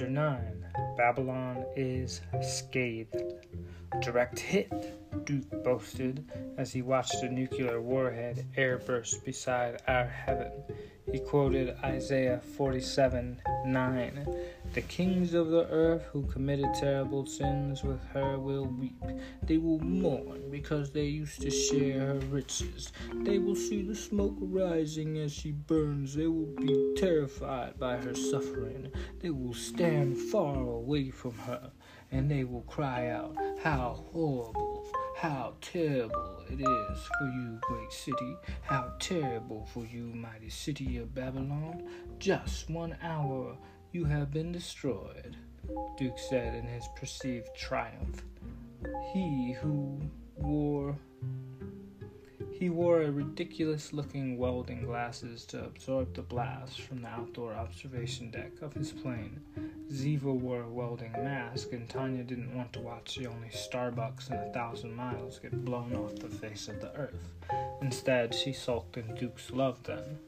Chapter 9 Babylon is Scathed. Direct hit, Duke boasted as he watched a nuclear warhead airburst beside our heaven. He quoted Isaiah 47 9. The kings of the earth who committed terrible sins with her will weep. They will mourn because they used to share her riches. They will see the smoke rising as she burns. They will be terrified by her suffering. They will stand far away from her and they will cry out, How horrible, how terrible it is for you, great city, how terrible for you, mighty city of Babylon. Just one hour you have been destroyed, Duke said in his perceived triumph. He who wore he wore a ridiculous looking welding glasses to absorb the blast from the outdoor observation deck of his plane. Ziva wore a welding mask, and Tanya didn't want to watch the only Starbucks in a thousand miles get blown off the face of the earth. Instead, she sulked in Duke's love then.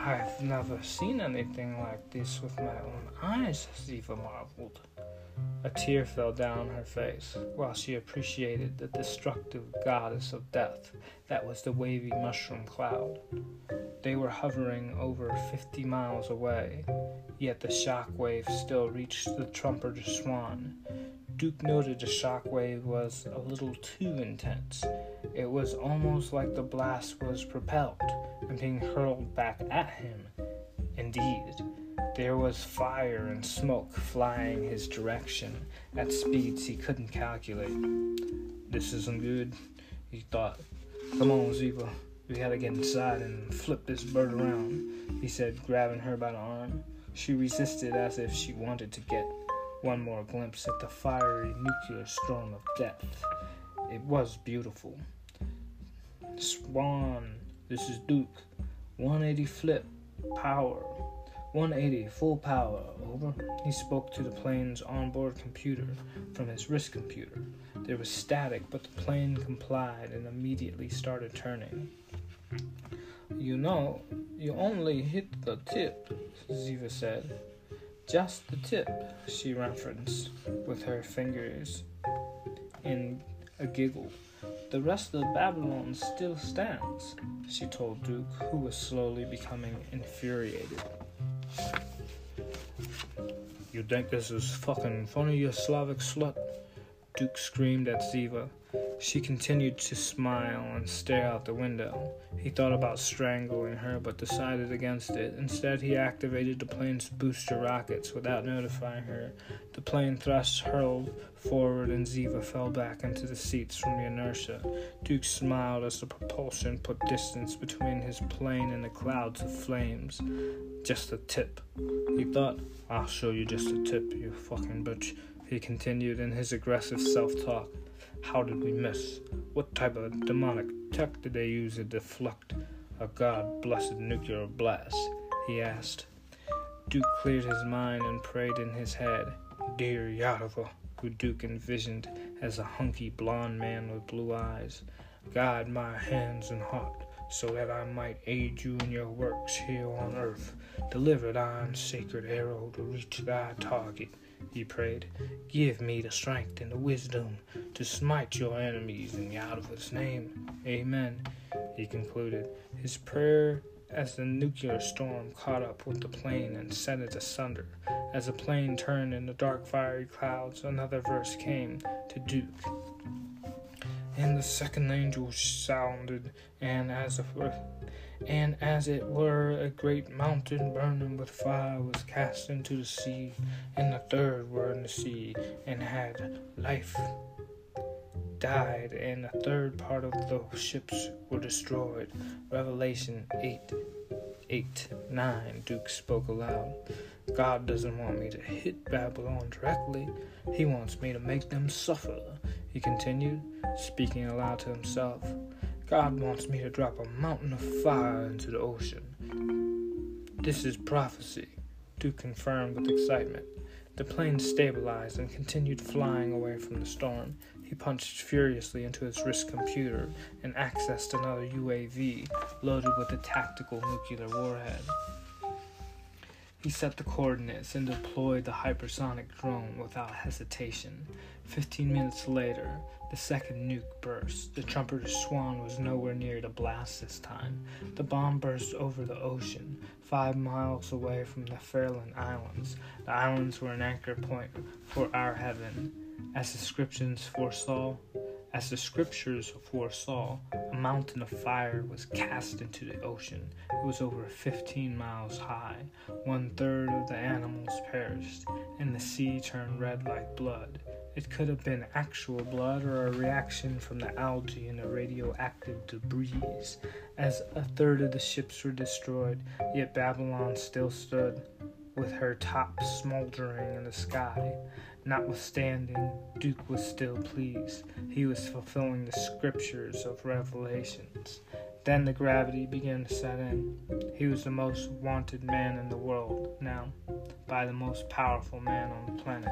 I've never seen anything like this with my own eyes, Ziva marveled. A tear fell down her face while she appreciated the destructive goddess of death that was the wavy mushroom cloud. They were hovering over fifty miles away, yet the shock wave still reached the trumpeter swan. Duke noted the shock wave was a little too intense. It was almost like the blast was propelled and being hurled back at him. Indeed, there was fire and smoke flying his direction at speeds he couldn't calculate. This isn't good, he thought. Come on, Ziva. We gotta get inside and flip this bird around, he said, grabbing her by the arm. She resisted as if she wanted to get one more glimpse at the fiery nuclear storm of death. It was beautiful. Swan, this is Duke. 180 flip, power. 180, full power, over. He spoke to the plane's onboard computer from his wrist computer. There was static, but the plane complied and immediately started turning. You know, you only hit the tip, Ziva said. Just the tip, she referenced with her fingers in a giggle. The rest of Babylon still stands, she told Duke, who was slowly becoming infuriated. You think this is fucking funny, you Slavic slut? Duke screamed at Ziva. She continued to smile and stare out the window. He thought about strangling her but decided against it. Instead, he activated the plane's booster rockets without notifying her. The plane thrust hurled forward and Ziva fell back into the seats from the inertia. Duke smiled as the propulsion put distance between his plane and the clouds of flames. Just a tip. He thought, I'll show you just a tip, you fucking bitch. He continued in his aggressive self talk. How did we miss? What type of demonic tech did they use to deflect a god blessed nuclear blast? He asked. Duke cleared his mind and prayed in his head. Dear Yadava, who Duke envisioned as a hunky blond man with blue eyes, guide my hands and heart so that I might aid you in your works here on earth. Deliver thine sacred arrow to reach thy target he prayed. Give me the strength and the wisdom to smite your enemies in Yahweh's name. Amen. He concluded his prayer as the nuclear storm caught up with the plane and sent it asunder. As the plane turned in the dark fiery clouds, another verse came to Duke. And the second angel sounded, and as a and as it were a great mountain burning with fire was cast into the sea, and the third were in the sea, and had life died, and the third part of the ships were destroyed. Revelation 8 8 9 Duke spoke aloud. God doesn't want me to hit Babylon directly, He wants me to make them suffer. He continued, speaking aloud to himself. God wants me to drop a mountain of fire into the ocean. This is prophecy, Duke confirmed with excitement. The plane stabilized and continued flying away from the storm. He punched furiously into his wrist computer and accessed another UAV loaded with a tactical nuclear warhead. He set the coordinates and deployed the hypersonic drone without hesitation. Fifteen minutes later, the second nuke burst. The trumpeter Swan was nowhere near to blast this time. The bomb burst over the ocean, five miles away from the Farallon Islands. The islands were an anchor point for our heaven. As the scriptures foresaw, as the scriptures foresaw, a mountain of fire was cast into the ocean. It was over 15 miles high. One third of the animals perished, and the sea turned red like blood. It could have been actual blood or a reaction from the algae and the radioactive debris. As a third of the ships were destroyed, yet Babylon still stood, with her top smoldering in the sky. Notwithstanding, Duke was still pleased. He was fulfilling the scriptures of Revelations. Then the gravity began to set in. He was the most wanted man in the world now, by the most powerful man on the planet.